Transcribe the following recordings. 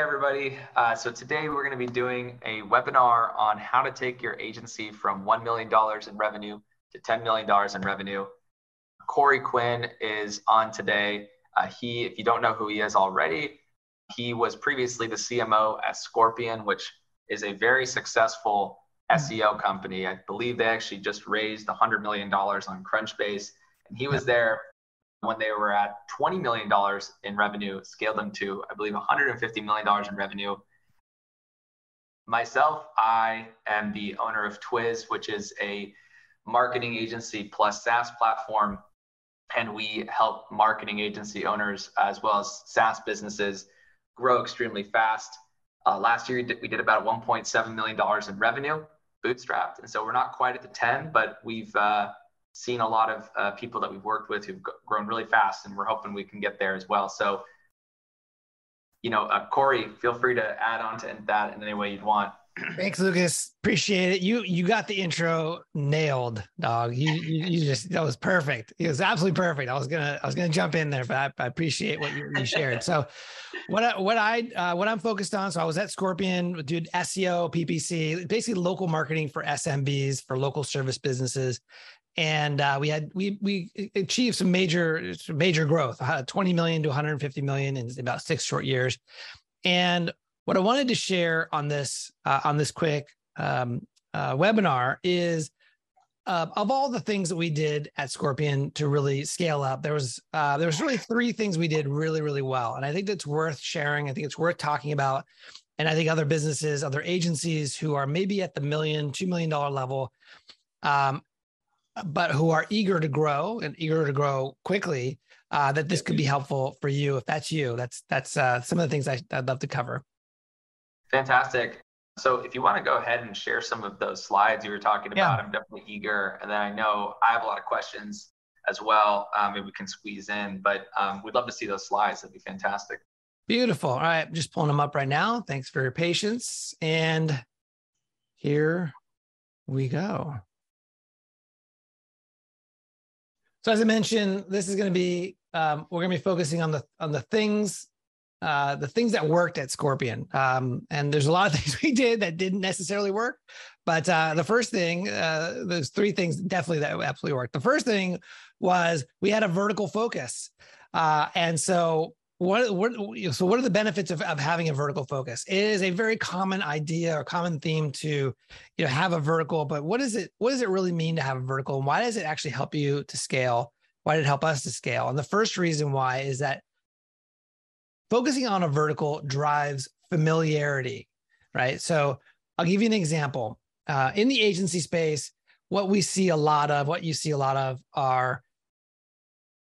Everybody. Uh, so today we're going to be doing a webinar on how to take your agency from $1 million in revenue to $10 million in revenue. Corey Quinn is on today. Uh, he, if you don't know who he is already, he was previously the CMO at Scorpion, which is a very successful SEO company. I believe they actually just raised $100 million on Crunchbase. And he was there when they were at $20 million in revenue, scaled them to, I believe, $150 million in revenue. Myself, I am the owner of Twiz, which is a marketing agency plus SaaS platform. And we help marketing agency owners as well as SaaS businesses grow extremely fast. Uh, last year, we did about $1.7 million in revenue, bootstrapped. And so we're not quite at the 10, but we've uh, seen a lot of uh, people that we've worked with who've grown really fast, and we're hoping we can get there as well. So, you know, uh, Corey, feel free to add on to that in any way you'd want. Thanks, Lucas. Appreciate it. You you got the intro nailed, dog. You, you, you just that was perfect. It was absolutely perfect. I was gonna I was gonna jump in there, but I, I appreciate what you, you, shared. So, what I, what I uh, what I'm focused on. So I was at Scorpion, did SEO, PPC, basically local marketing for SMBs for local service businesses, and uh, we had we we achieved some major major growth, uh, 20 million to 150 million in about six short years. And what I wanted to share on this uh, on this quick um, uh, webinar is uh, of all the things that we did at Scorpion to really scale up, there was uh, there was really three things we did really really well, and I think that's worth sharing. I think it's worth talking about, and I think other businesses, other agencies who are maybe at the million, two million dollar level, um, but who are eager to grow and eager to grow quickly, uh, that this could be helpful for you. If that's you, that's that's uh, some of the things I, would love to cover. Fantastic. So if you want to go ahead and share some of those slides you were talking about, yeah. I'm definitely eager. And then I know I have a lot of questions as well. Um, maybe we can squeeze in, but um, we'd love to see those slides. That'd be fantastic. Beautiful. All right, just pulling them up right now. Thanks for your patience. And here we go. So as I mentioned, this is going to be um, we're going to be focusing on the on the things uh, the things that worked at Scorpion. Um, and there's a lot of things we did that didn't necessarily work. But uh, the first thing, uh, there's three things definitely that absolutely worked. The first thing was we had a vertical focus. Uh, and so what, what so what are the benefits of, of having a vertical focus? It is a very common idea or common theme to you know have a vertical but what is it what does it really mean to have a vertical? And why does it actually help you to scale? Why did it help us to scale? And the first reason why is that focusing on a vertical drives familiarity right? So i'll give you an example. Uh, in the agency space what we see a lot of what you see a lot of are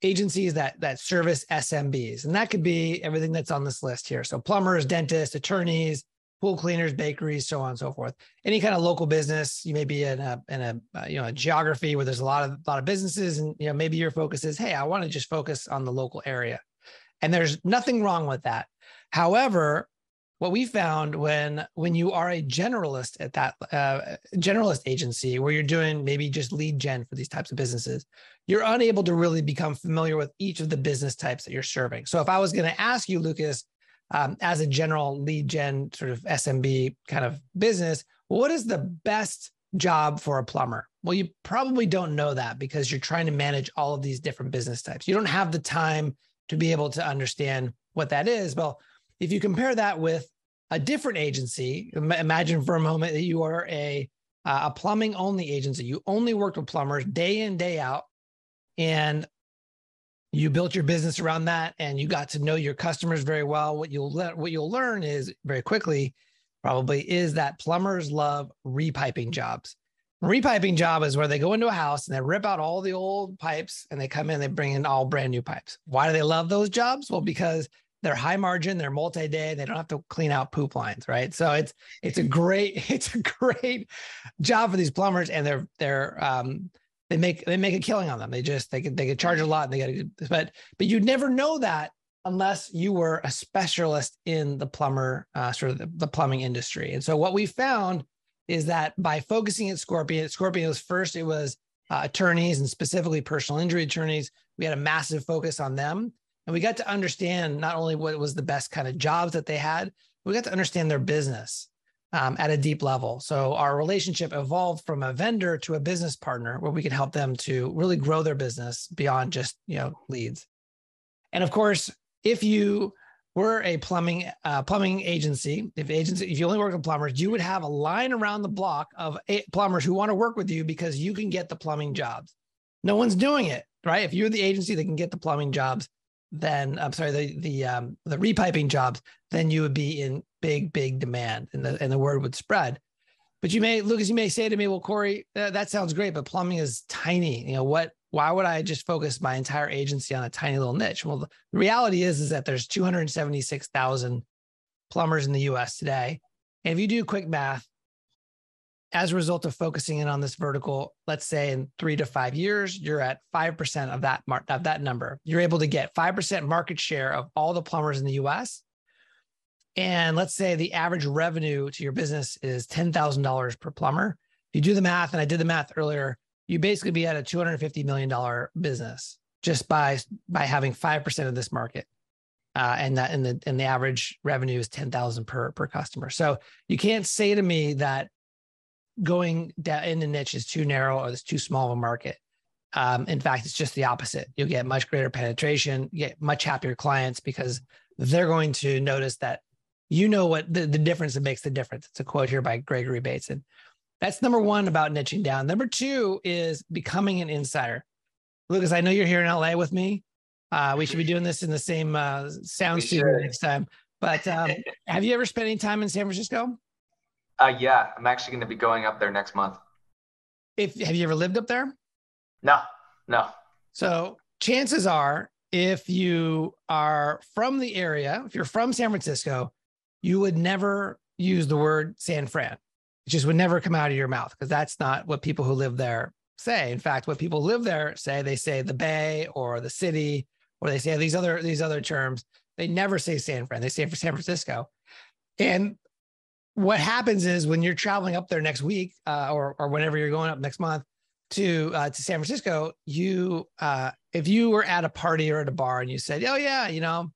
agencies that that service SMBs, and that could be everything that's on this list here. So plumbers, dentists, attorneys, pool cleaners, bakeries, so on and so forth. Any kind of local business, you may be in a in a uh, you know a geography where there's a lot of a lot of businesses, and you know maybe your focus is, hey, I want to just focus on the local area, and there's nothing wrong with that. However, what we found when when you are a generalist at that uh, generalist agency where you're doing maybe just lead gen for these types of businesses you're unable to really become familiar with each of the business types that you're serving. So if i was going to ask you lucas um, as a general lead gen sort of smb kind of business what is the best job for a plumber? Well you probably don't know that because you're trying to manage all of these different business types. You don't have the time to be able to understand what that is. Well if you compare that with a different agency, imagine for a moment that you are a a plumbing only agency. You only worked with plumbers day in day out, and you built your business around that, and you got to know your customers very well. What you'll le- what you'll learn is very quickly, probably, is that plumbers love repiping jobs. Repiping job is where they go into a house and they rip out all the old pipes and they come in, they bring in all brand new pipes. Why do they love those jobs? Well, because they're high margin, they're multi-day, they don't have to clean out poop lines, right? So it's it's a great it's a great job for these plumbers, and they're they're um they make they make a killing on them. They just they can they can charge a lot and they get a good but but you'd never know that unless you were a specialist in the plumber uh, sort of the, the plumbing industry. And so what we found is that by focusing at Scorpion, Scorpion was first it was uh, attorneys and specifically personal injury attorneys. We had a massive focus on them. And we got to understand not only what was the best kind of jobs that they had, we got to understand their business um, at a deep level. So our relationship evolved from a vendor to a business partner where we could help them to really grow their business beyond just, you know, leads. And of course, if you were a plumbing uh, plumbing agency, if agency, if you only work with plumbers, you would have a line around the block of plumbers who want to work with you because you can get the plumbing jobs. No one's doing it, right? If you're the agency that can get the plumbing jobs, then I'm sorry, the the um, the repiping jobs, then you would be in big big demand, and the and the word would spread. But you may, Lucas, you may say to me, "Well, Corey, uh, that sounds great, but plumbing is tiny. You know what? Why would I just focus my entire agency on a tiny little niche?" Well, the reality is is that there's 276,000 plumbers in the U.S. today, and if you do quick math, as a result of focusing in on this vertical, let's say in three to five years, you're at 5% of that, of that number. You're able to get 5% market share of all the plumbers in the US. And let's say the average revenue to your business is $10,000 per plumber. If you do the math, and I did the math earlier, you basically be at a $250 million business just by, by having 5% of this market. Uh, and that and the and the average revenue is 10,000 per per customer. So you can't say to me that going down in the niche is too narrow or it's too small of a market. Um, in fact, it's just the opposite. You'll get much greater penetration, you get much happier clients because they're going to notice that you know what the, the difference that makes the difference. It's a quote here by Gregory Bateson. That's number one about niching down. Number two is becoming an insider. Lucas, I know you're here in LA with me. Uh, we should be doing this in the same uh, sound studio next time. But um, have you ever spent any time in San Francisco? Uh, yeah, I'm actually going to be going up there next month. If have you ever lived up there? No, no. So chances are, if you are from the area, if you're from San Francisco, you would never use the word San Fran. It just would never come out of your mouth because that's not what people who live there say. In fact, what people live there say, they say the Bay or the city, or they say these other these other terms. They never say San Fran. They say for San Francisco. And what happens is when you're traveling up there next week uh, or or whenever you're going up next month to uh, to San Francisco, you uh, if you were at a party or at a bar and you said, "Oh yeah, you know,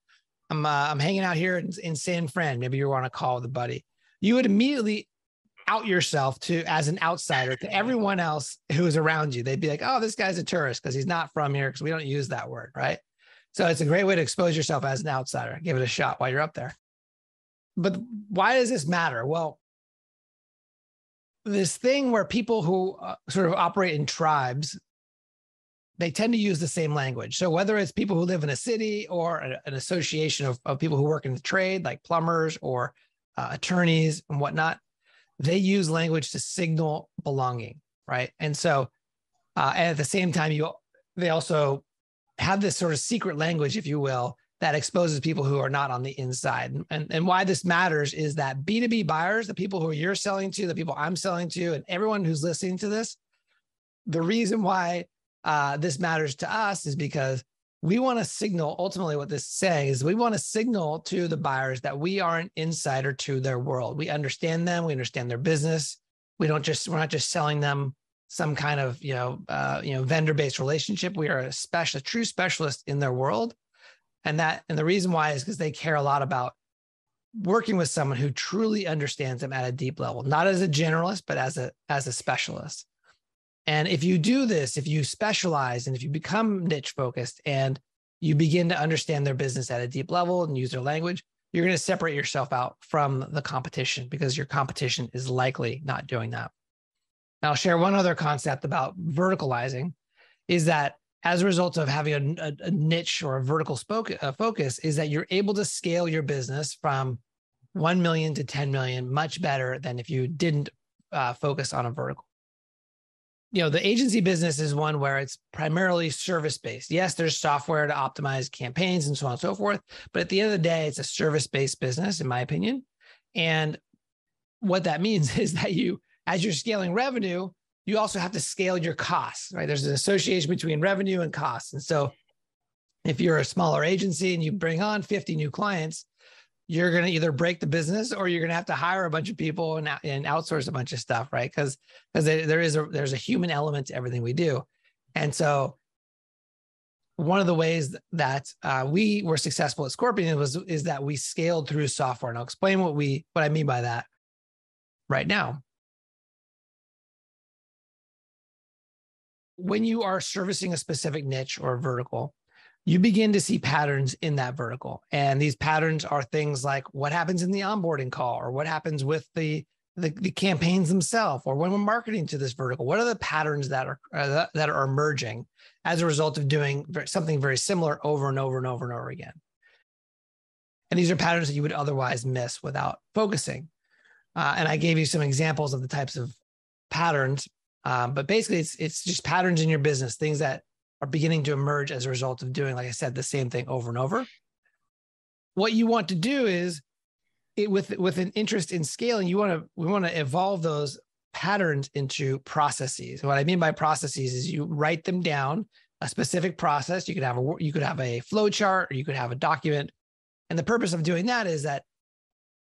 I'm uh, I'm hanging out here in, in San Fran," maybe you were on a call with a buddy, you would immediately out yourself to as an outsider to everyone else who's around you. They'd be like, "Oh, this guy's a tourist because he's not from here because we don't use that word, right?" So it's a great way to expose yourself as an outsider. Give it a shot while you're up there but why does this matter? Well, this thing where people who uh, sort of operate in tribes they tend to use the same language so whether it's people who live in a city or a, an association of, of people who work in the trade like plumbers or uh, attorneys and whatnot they use language to signal belonging right and so uh, and at the same time you they also have this sort of secret language if you will that exposes people who are not on the inside. And, and why this matters is that B2B buyers, the people who you're selling to, the people I'm selling to, and everyone who's listening to this, the reason why uh, this matters to us is because we want to signal ultimately what this is saying is we want to signal to the buyers that we are an insider to their world. We understand them, we understand their business. We don't just, we're not just selling them some kind of, you know, uh, you know, vendor-based relationship. We are a special, a true specialist in their world and that and the reason why is because they care a lot about working with someone who truly understands them at a deep level not as a generalist but as a as a specialist. And if you do this if you specialize and if you become niche focused and you begin to understand their business at a deep level and use their language you're going to separate yourself out from the competition because your competition is likely not doing that. Now i'll share one other concept about verticalizing is that as a result of having a, a, niche or a vertical spoke, a focus is that you're able to scale your business from 1 million to 10 million much better than if you didn't uh, focus on a vertical. you know, the agency business is one where it's primarily service based. Yes, there's software to optimize campaigns and so on and so forth. But at the end of the day, it's a service based business, in my opinion. And what that means is that you, as you're scaling revenue, you also have to scale your costs, right? There's an association between revenue and costs. And so if you're a smaller agency and you bring on 50 new clients, you're going to either break the business or you're going to have to hire a bunch of people and, and outsource a bunch of stuff, right? Because because there is a there's a human element to everything we do, and so one of the ways that uh, we were successful at Scorpion was is that we scaled through software, and I'll explain what we what I mean by that right now. When you are servicing a specific niche or vertical, you begin to see patterns in that vertical. And these patterns are things like what happens in the onboarding call or what happens with the the, the campaigns themselves or when we're marketing to this vertical. What are the patterns that are uh, that are emerging as a result of doing something very similar over and over and over and over again? And these are patterns that you would otherwise miss without focusing. Uh, and i gave you some examples of the types of patterns um, but basically it's it's just patterns in your business things that are beginning to emerge as a result of doing, like I said, the same thing over and over. What you want to do is it, with with an interest in scaling, you want to we want to evolve those patterns into processes. What I mean by processes is you write them down a specific process. You could have a you could have a flow chart or you could have a document. And the purpose of doing that is that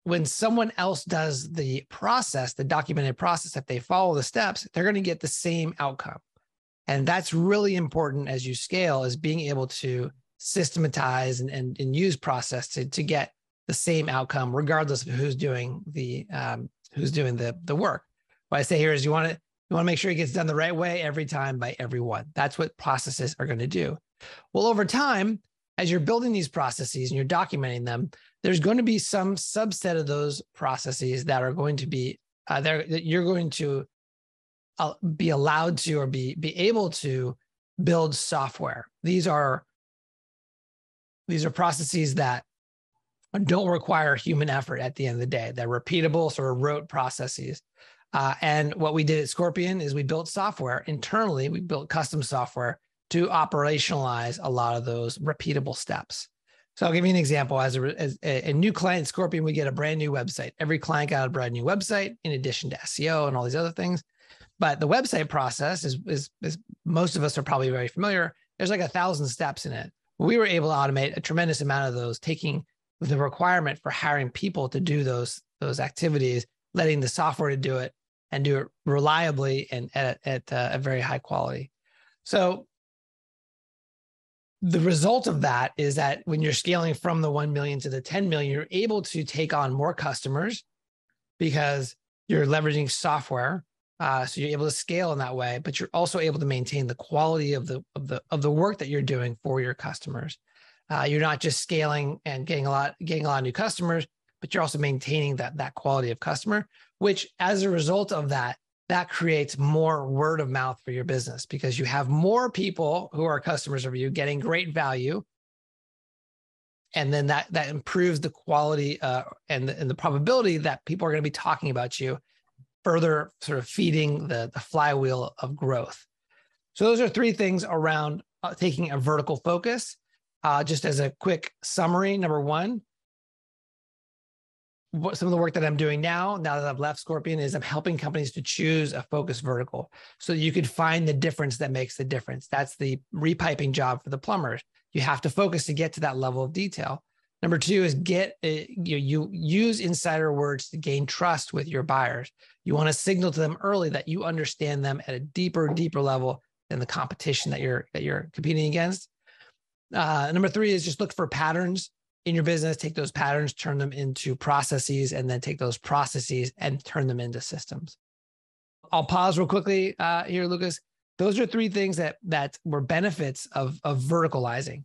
when someone else does the process, the documented process, if they follow the steps, they're going to get the same outcome. And that's really important as you scale is being able to systematize and, and, and use process to, to get the same outcome, regardless of who's doing the um, who's doing the the work. What I say here is you want to you want to make sure it gets done the right way every time by everyone. That's what processes are going to do. Well, over time, as you're building these processes and you're documenting them, there's going to be some subset of those processes that are going to be uh, there that you're going to uh, be allowed to or be be able to build software. These are these are processes that don't require human effort at the end of the day. They're repeatable, sort of rote processes. Uh, and what we did at Scorpion is we built software internally. We built custom software to operationalize a lot of those repeatable steps. So I'll give you an example. As a, as a new client, Scorpion, we get a brand new website. Every client got a brand new website in addition to SEO and all these other things. But the website process is, is, is most of us are probably very familiar. There's like a thousand steps in it. We were able to automate a tremendous amount of those, taking the requirement for hiring people to do those those activities, letting the software to do it and do it reliably and at, at uh, a very high quality. So the result of that is that when you're scaling from the 1 million to the 10 million, you're able to take on more customers because you're leveraging software uh, so you're able to scale in that way, but you're also able to maintain the quality of the of the of the work that you're doing for your customers. Uh, you're not just scaling and getting a lot getting a lot of new customers, but you're also maintaining that that quality of customer. Which, as a result of that, that creates more word of mouth for your business because you have more people who are customers of you getting great value and then that that improves the quality uh, and, the, and the probability that people are going to be talking about you further sort of feeding the, the flywheel of growth. So those are three things around uh, taking a vertical focus. Uh, just as a quick summary, number one, what, some of the work that I'm doing now, now that I've left Scorpion, is I'm helping companies to choose a focus vertical so you could find the difference that makes the difference. That's the repiping job for the plumbers. You have to focus to get to that level of detail. Number two is get uh, you, you use insider words to gain trust with your buyers. You want to signal to them early that you understand them at a deeper, deeper level than the competition that you're that you're competing against. Uh, number three is just look for patterns in your business. Take those patterns, turn them into processes, and then take those processes and turn them into systems. I'll pause real quickly uh, here, Lucas. Those are three things that that were benefits of of verticalizing.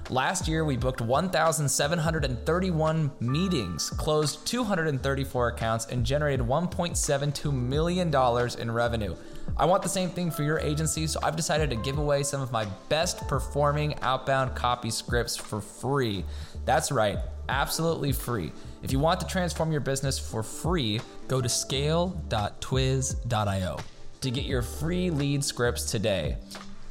Last year, we booked 1,731 meetings, closed 234 accounts, and generated $1.72 million in revenue. I want the same thing for your agency, so I've decided to give away some of my best performing outbound copy scripts for free. That's right, absolutely free. If you want to transform your business for free, go to scale.twiz.io to get your free lead scripts today.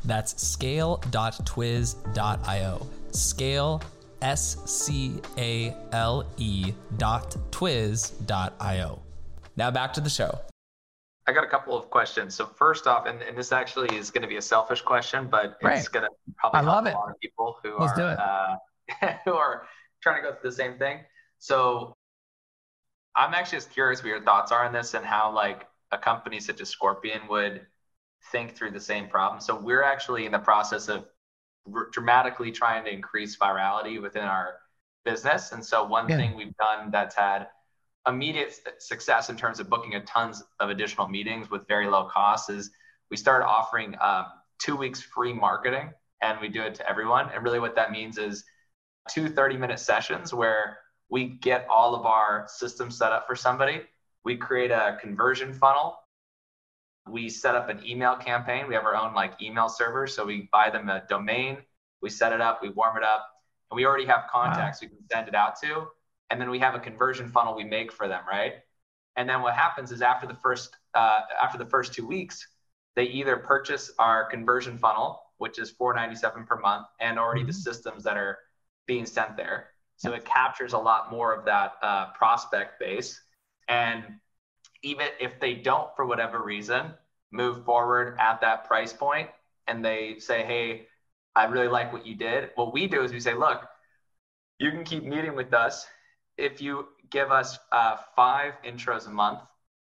That's scale.twiz.io. Scale, S C A L E dot twiz dot io. Now back to the show. I got a couple of questions. So first off, and, and this actually is going to be a selfish question, but it's going to probably I help a lot of people who Let's are. Uh, who are trying to go through the same thing. So I'm actually just curious what your thoughts are on this and how like a company such as Scorpion would think through the same problem. So we're actually in the process of dramatically trying to increase virality within our business. And so one Yeah. thing we've done that's had immediate success in terms of booking a tons of additional meetings with very low costs is we started offering um, two weeks free marketing and we do it to everyone. And really what that means is two 30 minute sessions where we get all of our systems set up for somebody. We create a conversion funnel. We set up an email campaign. We have our own like email server. So we buy them a domain, we set it up, we warm it up, and we already have contacts we can send it out to. And then we have a conversion funnel we make for them, right? And then what happens is after the first uh, after the first two weeks, they either purchase our conversion funnel, which is $4.97 per month, and already the Mhm. systems that are being sent there. So it captures a lot more of that uh, prospect base. And even if they don't, for whatever reason, move forward at that price point and they say, hey, I really like what you did, what we do is we say, look, you can keep meeting with us. If you give us uh, five intros a month,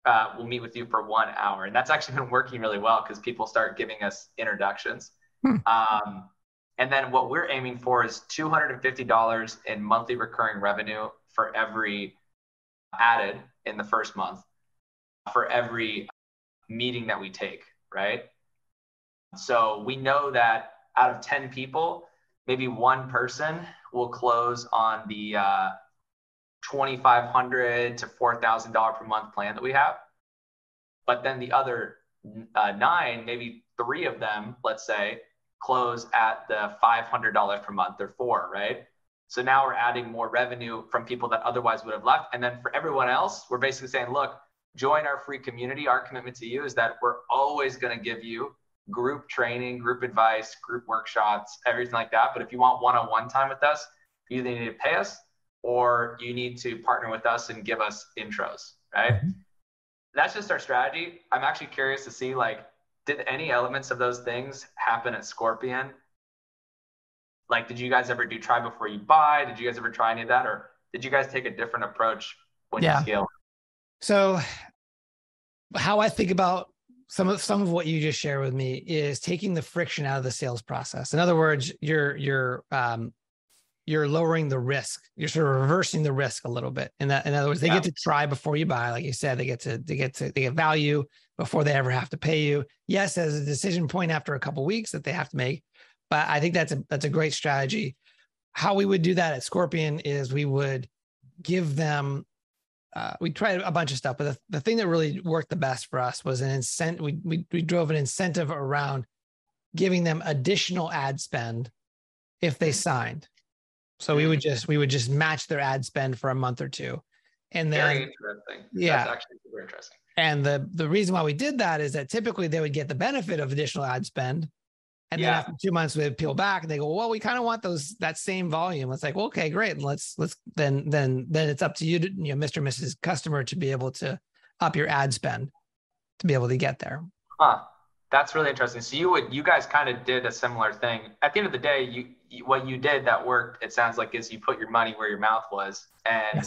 uh, we'll meet with you for one hour. And that's actually been working really well because people start giving us introductions. Hmm. Um, and then what we're aiming for is $250 in monthly recurring revenue for every added in the first month for every meeting that we take, right? So we know that out of 10 people, maybe one person will close on the uh, 2,500 to $4,000 per month plan that we have. But then the other uh, nine, maybe three of them, let's say, close at the $500 per month or four, right? So now we're adding more revenue from people that otherwise would have left. And then for everyone else, we're basically saying, look, join our free community. Our commitment to you is that we're always going to give you group training, group advice, group workshops, everything like that. But if you want one on one time with us, you either need to pay us or you need to partner with us and give us intros, right? Mhm. That's just our strategy. I'm actually curious to see like, did any elements of those things happen at Scorpion? Like, did you guys ever do try before you buy? Did you guys ever try any of that? Or did you guys take a different approach when Yeah. you scale? So how I think about some of some of what you just shared with me is taking the friction out of the sales process. In other words, you're you're um you're lowering the risk. You're sort of reversing the risk a little bit. In that, in other words, they Yeah. get to try before you buy. Like you said, they get to they get to they get value before they ever have to pay you. Yes, as a decision point after a couple weeks that they have to make. But I think that's a that's a great strategy. How we would do that at Scorpion is we would give them uh, we tried a bunch of stuff, but the, the thing that really worked the best for us was an incentive. We, we we drove an incentive around giving them additional ad spend if they signed. So we would just we would just match their ad spend for a month or two, and Very then interesting. Yeah. That's actually super interesting. and the the reason why we did that is that typically they would get the benefit of additional ad spend, and then after two months they'd peel back and they go, well, we kind of want those that same volume. It's like, well, okay, great. And Let's let's then then then it's up to you to you know, Mr. and Mrs. Customer to be able to up your ad spend to be able to get there. Huh. That's really interesting. So you would, you guys kind of did a similar thing. At the end of the day, you, you what you did that worked. It sounds like is you put your money where your mouth was, and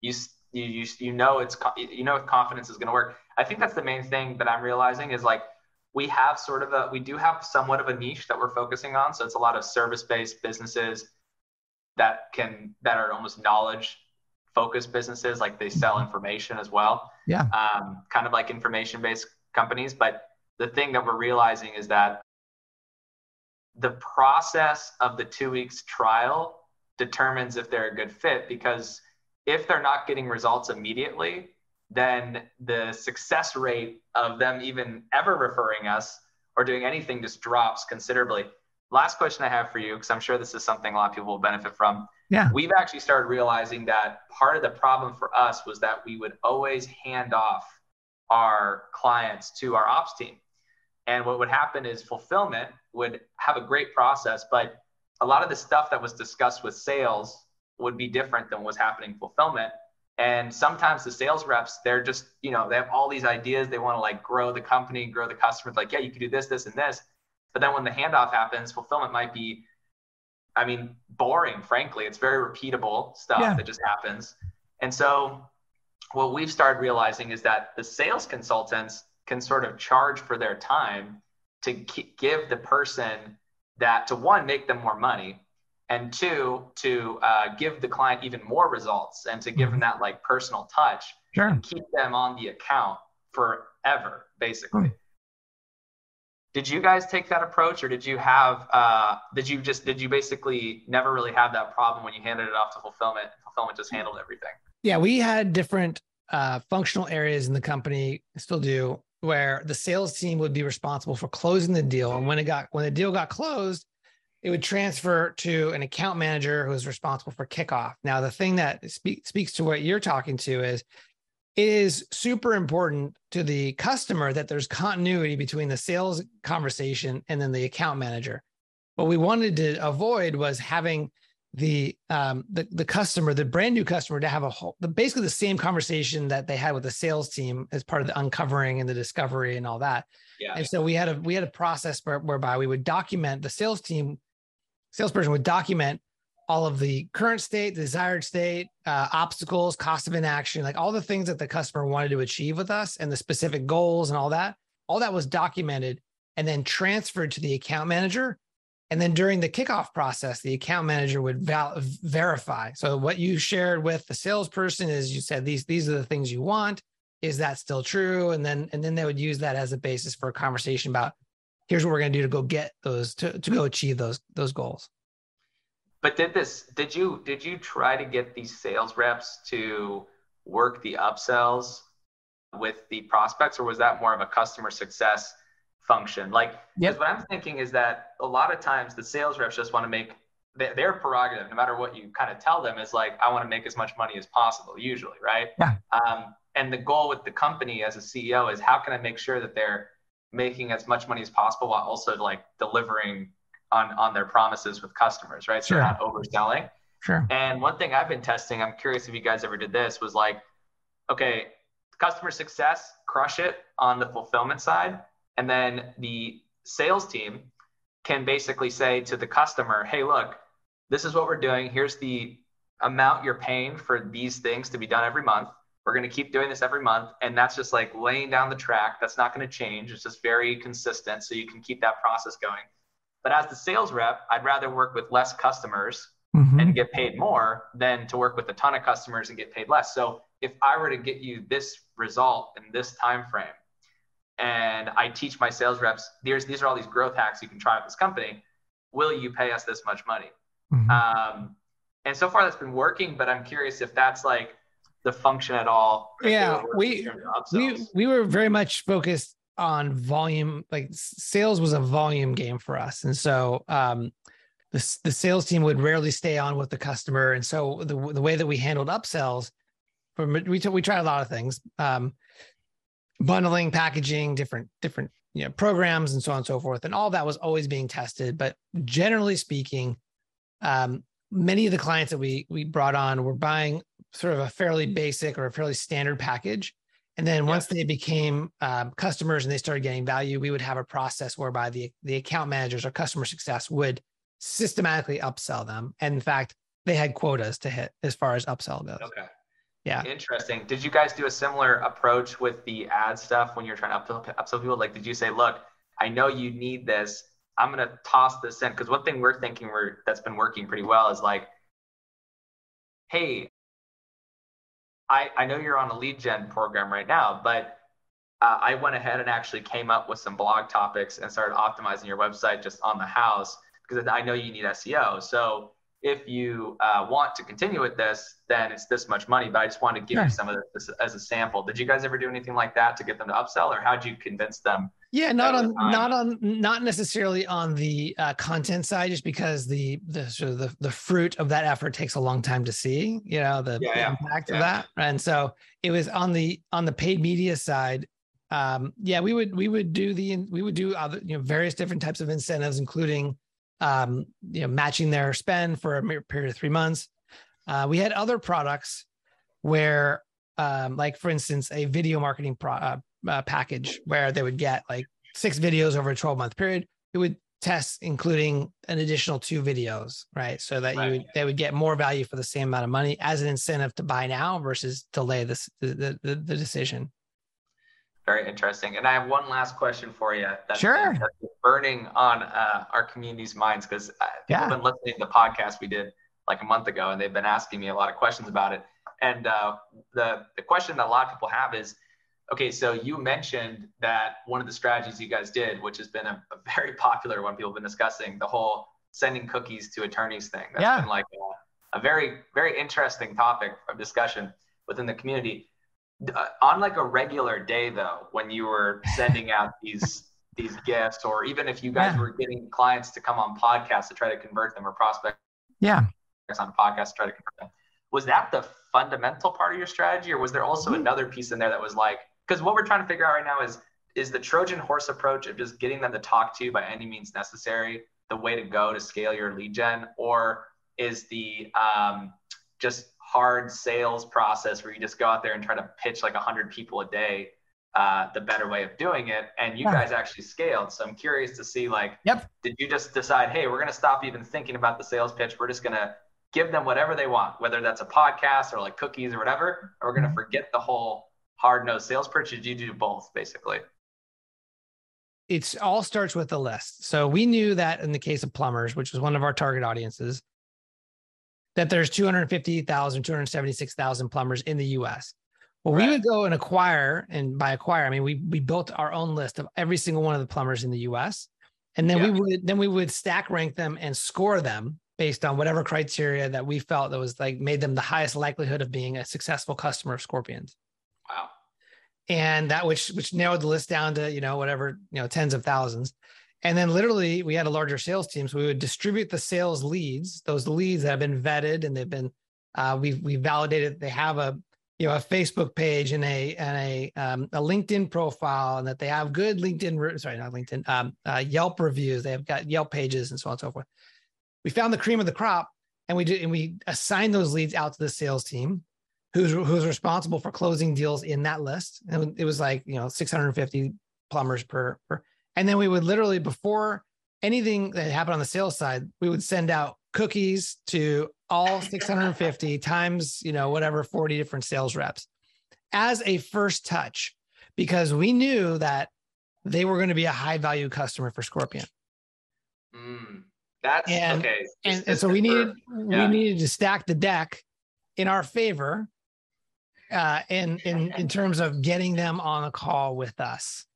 you you you, you know it's you know if confidence is going to work. I think that's the main thing that I'm realizing is like we have sort of a we do have somewhat of a niche that we're focusing on. So it's a lot of service based businesses that can that are almost knowledge focused businesses like they sell information as well. Yeah. Um, kind of like information based companies. But the thing that we're realizing is that the process of the two weeks trial determines if they're a good fit because if they're not getting results immediately then the success rate of them even ever referring us or doing anything just drops considerably last question i have for you because i'm sure this is something a lot of people will benefit from yeah. We've actually started realizing that part of the problem for us was that we would always hand off our clients to our ops team. And what would happen is fulfillment would have a great process, but a lot of the stuff that was discussed with sales would be different than what's happening fulfillment. And sometimes the sales reps, they're just, you know, they have all these ideas. They want to like grow the company, grow the customers. Like, yeah, you can do this, this, and this. But then when the handoff happens, fulfillment might be I mean, boring, frankly. It's very repeatable stuff yeah. that just happens. And so, what we've started realizing is that the sales consultants can sort of charge for their time to give the person that, to one, make them more money, and two, to uh, give the client even more results and to give them mm-hmm. that like personal touch sure. and keep them on the account forever, basically. Mm did you guys take that approach or did you have uh, did you just did you basically never really have that problem when you handed it off to fulfillment fulfillment just handled everything yeah we had different uh, functional areas in the company still do where the sales team would be responsible for closing the deal and when it got when the deal got closed it would transfer to an account manager who is responsible for kickoff now the thing that speak, speaks to what you're talking to is it is super important to the customer that there's continuity between the sales conversation and then the account manager. What we wanted to avoid was having the um, the, the customer, the brand new customer, to have a whole the, basically the same conversation that they had with the sales team as part of the uncovering and the discovery and all that. Yeah. And so we had a we had a process where, whereby we would document the sales team, salesperson would document all of the current state, the desired state, uh, obstacles, cost of inaction, like all the things that the customer wanted to achieve with us and the specific goals and all that. All that was documented and then transferred to the account manager. And then during the kickoff process, the account manager would val- verify. So what you shared with the salesperson is you said these these are the things you want. Is that still true? And then and then they would use that as a basis for a conversation about here's what we're going to do to go get those to, to go achieve those those goals. But did this? Did you did you try to get these sales reps to work the upsells with the prospects, or was that more of a customer success function? Like, because yep. what I'm thinking is that a lot of times the sales reps just want to make their prerogative, no matter what you kind of tell them, is like, I want to make as much money as possible, usually, right? Yeah. Um, and the goal with the company as a CEO is how can I make sure that they're making as much money as possible while also like delivering on on their promises with customers, right? So sure. not overselling. Sure. And one thing I've been testing, I'm curious if you guys ever did this, was like, okay, customer success, crush it on the fulfillment side, and then the sales team can basically say to the customer, hey, look, this is what we're doing. Here's the amount you're paying for these things to be done every month. We're going to keep doing this every month. And that's just like laying down the track. That's not going to change. It's just very consistent. So you can keep that process going. But as the sales rep, I'd rather work with less customers mm-hmm. and get paid more than to work with a ton of customers and get paid less. So if I were to get you this result in this time frame, and I teach my sales reps, there's these are all these growth hacks you can try with this company. Will you pay us this much money? Mm-hmm. Um, and so far that's been working, but I'm curious if that's like the function at all. Yeah, we we we were very much focused on volume like sales was a volume game for us. And so um the, the sales team would rarely stay on with the customer. And so the, the way that we handled upsells from we, t- we tried a lot of things um bundling packaging different different you know programs and so on and so forth. And all that was always being tested. But generally speaking um many of the clients that we we brought on were buying sort of a fairly basic or a fairly standard package and then once they became um, customers and they started getting value, we would have a process whereby the, the account managers or customer success would systematically upsell them. And in fact, they had quotas to hit as far as upsell goes. Okay. Yeah. Interesting. Did you guys do a similar approach with the ad stuff when you're trying to upsell, upsell people? Like, did you say, look, I know you need this. I'm going to toss this in. Because one thing we're thinking we're, that's been working pretty well is like, hey, I, I know you're on a lead gen program right now, but uh, I went ahead and actually came up with some blog topics and started optimizing your website just on the house because I know you need SEO. So if you uh, want to continue with this, then it's this much money. But I just wanted to give sure. you some of this as a sample. Did you guys ever do anything like that to get them to upsell, or how did you convince them? Yeah, not on, not on, not necessarily on the uh, content side, just because the the sort of the, the fruit of that effort takes a long time to see. You know the, yeah, the yeah. impact yeah. of that, and so it was on the on the paid media side. Um, yeah, we would we would do the we would do other you know various different types of incentives, including um, you know, matching their spend for a period of three months. Uh, we had other products where, um, like for instance, a video marketing pro- uh, uh, package where they would get like six videos over a 12 month period. It would test including an additional two videos, right? So that right. you would, they would get more value for the same amount of money as an incentive to buy now versus delay this the, the, the decision. Very interesting. And I have one last question for you. That's sure. Been, that's burning on uh, our community's minds because uh, people yeah. have been listening to the podcast we did like a month ago, and they've been asking me a lot of questions about it. And uh, the the question that a lot of people have is, okay, so you mentioned that one of the strategies you guys did, which has been a, a very popular one people have been discussing, the whole sending cookies to attorneys thing. That's yeah. been like a, a very very interesting topic of discussion within the community uh, on like a regular day though when you were sending out these these gifts or even if you guys yeah. were getting clients to come on podcasts to try to convert them or prospect yeah on podcasts to try to convert them was that the fundamental part of your strategy or was there also mm-hmm. another piece in there that was like because what we're trying to figure out right now is is the trojan horse approach of just getting them to talk to you by any means necessary the way to go to scale your lead gen? Or is the um, just hard sales process where you just go out there and try to pitch like 100 people a day uh, the better way of doing it? And you yeah. guys actually scaled. So i'm curious to see like yep. did you just decide hey we're going to stop even thinking about the sales pitch. We're just going to give them whatever they want whether that's a podcast or like cookies or whatever or we're going to mm-hmm. forget the whole hard nosed sales pitch did you do both basically it's all starts with the list so we knew that in the case of plumbers which was one of our target audiences that there's 250,000, 276,000 plumbers in the US. Well, right. we would go and acquire, and by acquire, I mean we we built our own list of every single one of the plumbers in the US. And then yeah. we would then we would stack rank them and score them based on whatever criteria that we felt that was like made them the highest likelihood of being a successful customer of Scorpions. Wow. And that which which narrowed the list down to, you know, whatever, you know, tens of thousands. And then literally we had a larger sales team. So we would distribute the sales leads, those leads that have been vetted and they've been uh, we've we validated they have a you know a Facebook page and a and a um, a LinkedIn profile and that they have good LinkedIn sorry not LinkedIn um, uh, Yelp reviews they have got Yelp pages and so on and so forth. We found the cream of the crop and we did and we assigned those leads out to the sales team who's who's responsible for closing deals in that list and it was like you know 650 plumbers per per and then we would literally, before anything that happened on the sales side, we would send out cookies to all 650 times, you know, whatever, 40 different sales reps as a first touch, because we knew that they were going to be a high value customer for Scorpion. Mm, that's and, okay. And, and so we needed, yeah. we needed to stack the deck in our favor uh, in, in, in terms of getting them on a call with us.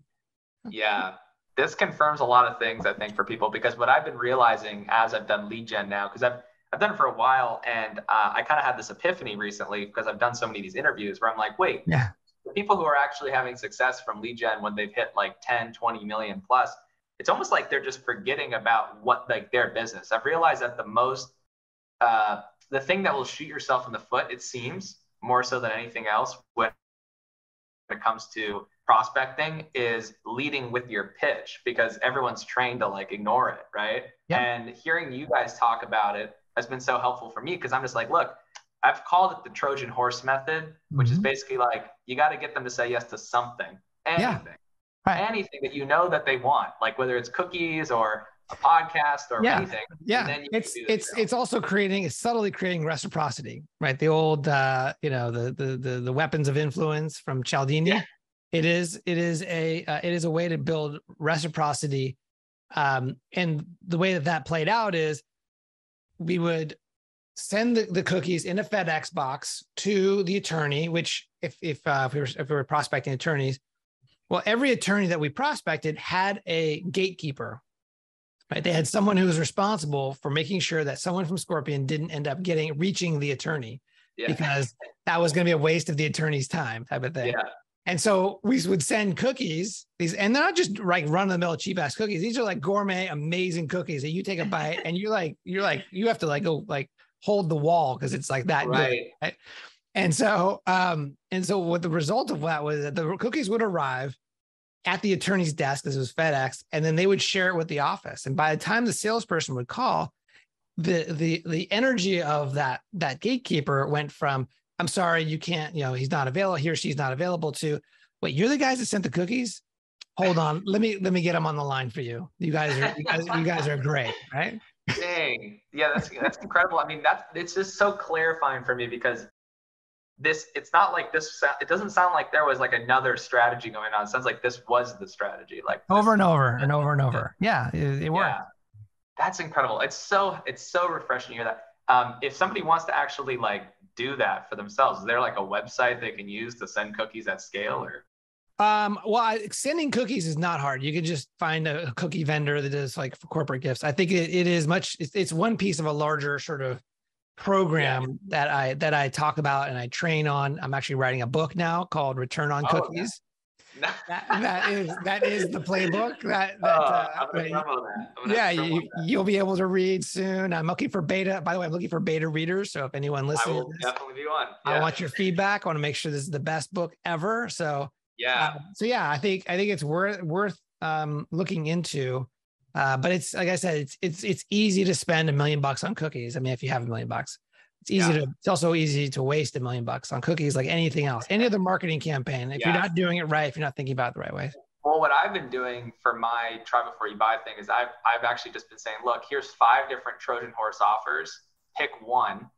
Yeah this confirms a lot of things I think for people because what I've been realizing as I've done lead gen now because I've I've done it for a while and uh, I kind of had this epiphany recently because I've done so many of these interviews where I'm like, wait, yeah, the people who are actually having success from lead gen when they've hit like 10, 20 million plus, it's almost like they're just forgetting about what like their business. I've realized that the most uh, the thing that will shoot yourself in the foot, it seems more so than anything else when it comes to prospecting is leading with your pitch because everyone's trained to like ignore it, right? Yep. And hearing you guys talk about it has been so helpful for me because I'm just like, look, I've called it the Trojan horse method, which mm-hmm. is basically like you got to get them to say yes to something, anything, yeah. right. anything that you know that they want, like whether it's cookies or a podcast or Yeah. anything. Yeah, it's can do the it's show. it's also creating it's subtly creating reciprocity, right? The old uh, you know the the the, the weapons of influence from Cialdini. Yeah. It is it is a uh, it is a way to build reciprocity, um, and the way that that played out is we would send the, the cookies in a FedEx box to the attorney. Which if if uh, if we were if we were prospecting attorneys, well, every attorney that we prospected had a gatekeeper right? They had someone who was responsible for making sure that someone from Scorpion didn't end up getting reaching the attorney yeah. because that was going to be a waste of the attorney's time, type of thing. yeah. And so we would send cookies, these, and they're not just like run of the mill cheap ass cookies. These are like gourmet, amazing cookies that you take a bite and you're like, you're like, you have to like go like hold the wall because it's like that good. Right. And so, um, and so what the result of that was that the cookies would arrive at the attorney's desk, this was FedEx, and then they would share it with the office. And by the time the salesperson would call, the the the energy of that that gatekeeper went from I'm sorry, you can't, you know, he's not available, he or she's not available to wait, you're the guys that sent the cookies? Hold on, let me let me get them on the line for you. You guys are you guys, you guys are great, right? Dang. Yeah, that's that's incredible. I mean, that's it's just so clarifying for me because this it's not like this it doesn't sound like there was like another strategy going on. It sounds like this was the strategy. Like Over and over and over and over. Yeah, it, it worked. Yeah. That's incredible. It's so it's so refreshing to hear that. Um, if somebody wants to actually like do that for themselves, is there like a website they can use to send cookies at scale or Um, well, I, sending cookies is not hard. You can just find a cookie vendor that does like for corporate gifts. I think it, it is much. It's, it's one piece of a larger sort of program that I that I talk about and I train on. I'm actually writing a book now called Return on Oh, yeah. Cookies. That, that is that is the playbook. That, that Oh, uh, I'm gonna that- yeah, you, that. you'll be able to read soon. I'm looking for beta. By the way, I'm looking for beta readers. So if anyone I will this, definitely be on. I want your feedback. I want to make sure this is the best book ever. So yeah. uh, so yeah, I think I think it's worth worth um, looking into. Uh, but it's like I said, it's it's it's easy to spend a million bucks on cookies. I mean, if you have a million bucks, it's easy Yeah. to. It's also easy to waste a million bucks on cookies, like anything else, any other marketing campaign. If you're not doing it right, if you're not thinking about it the right way. Well, what I've been doing for my try before you buy thing is I've I've actually just been saying, look, here's five different Trojan horse offers. Pick one,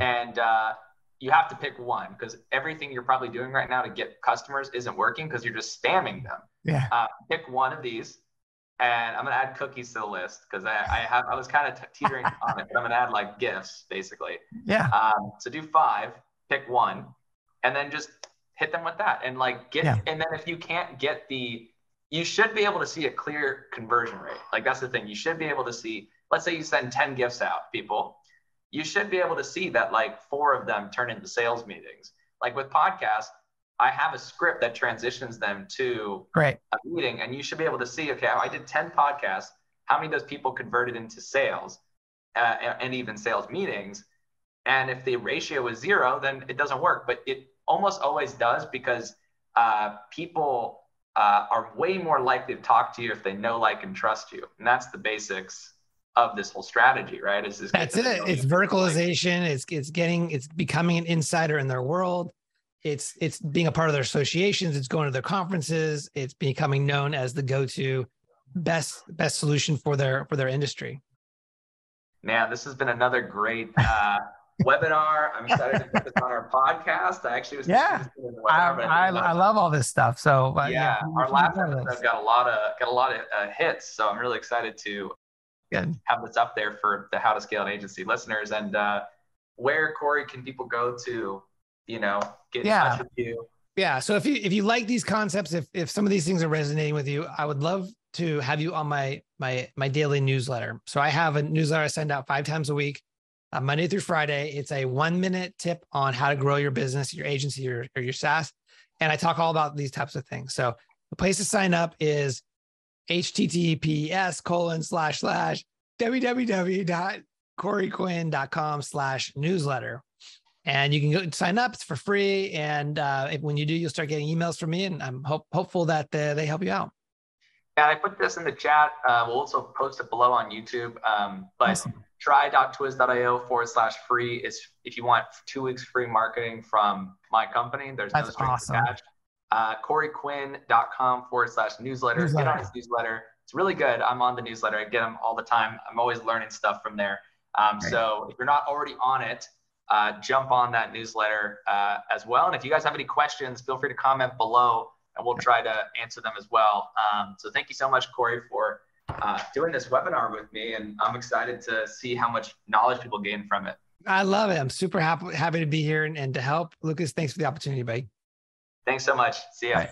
and uh, you have to pick one because everything you're probably doing right now to get customers isn't working because you're just spamming them. Yeah. Uh, pick one of these, and I'm gonna add cookies to the list because I, I have I was kind of teetering on it, but I'm gonna add like gifts basically. Yeah. Um, so do five, pick one, and then just hit them with that. And like get, Yeah. and then if you can't get the, you should be able to see a clear conversion rate. Like that's the thing. You should be able to see, let's say you send 10 gifts out, people, you should be able to see that like four of them turn into sales meetings. Like with podcasts, I have a script that transitions them to Great. a meeting and you should be able to see okay i did 10 podcasts how many does people converted into sales uh, and even sales meetings and if the ratio is zero then it doesn't work but it almost always does because uh, people uh, are way more likely to talk to you if they know like and trust you and that's the basics of this whole strategy right is this That's it. It's verticalization. It's it's getting it's becoming an insider in their world. It's it's being a part of their associations. It's going to their conferences. It's becoming known as the go-to best best solution for their for their industry. man this has been another great uh, webinar i'm excited to put this on our podcast i actually was Yeah. webinar, I didn't know- love all this stuff. So uh, yeah, we our last episode got a lot of got a lot of uh, hits, so I'm really excited to Good. have this up there for the How to Scale an Agency listeners. And uh, where Corey can people go to, you know, get in Yeah. touch with you? Yeah. So if you if you like these concepts, if if some of these things are resonating with you, I would love to have you on my my my daily newsletter. So I have a newsletter I send out five times a week, uh, Monday through Friday. It's a one minute tip on how to grow your business, your agency, or, or your SaaS, and I talk all about these types of things. So the place to sign up is https colon slash slash www.coreyquinn.com slash newsletter and you can go sign up. It's for free, and uh, if, when you do, you'll start getting emails from me, and I'm hope, hopeful that uh, they help you out. Yeah, I put this in the chat. Uh, we'll also post it below on YouTube. Um, but Awesome. try.twiz.io forward slash free is if you want two weeks free marketing from my company. There's no That's strings awesome. attached. Uh, CoreyQuinn.com forward slash newsletter. Get on Newsletter. his newsletter. It's really good. I'm on the newsletter. I get them all the time. I'm always learning stuff from there. Um. So if you're not already on it, uh, jump on that newsletter uh, as well. And if you guys have any questions, feel free to comment below and we'll try to answer them as well. Um, so thank you so much, Corey, for uh, doing this webinar with me. And I'm excited to see how much knowledge people gain from it. I love it. I'm super happy, happy to be here and, and to help. Lucas, thanks for the opportunity, buddy. Thanks so much. See ya. Bye.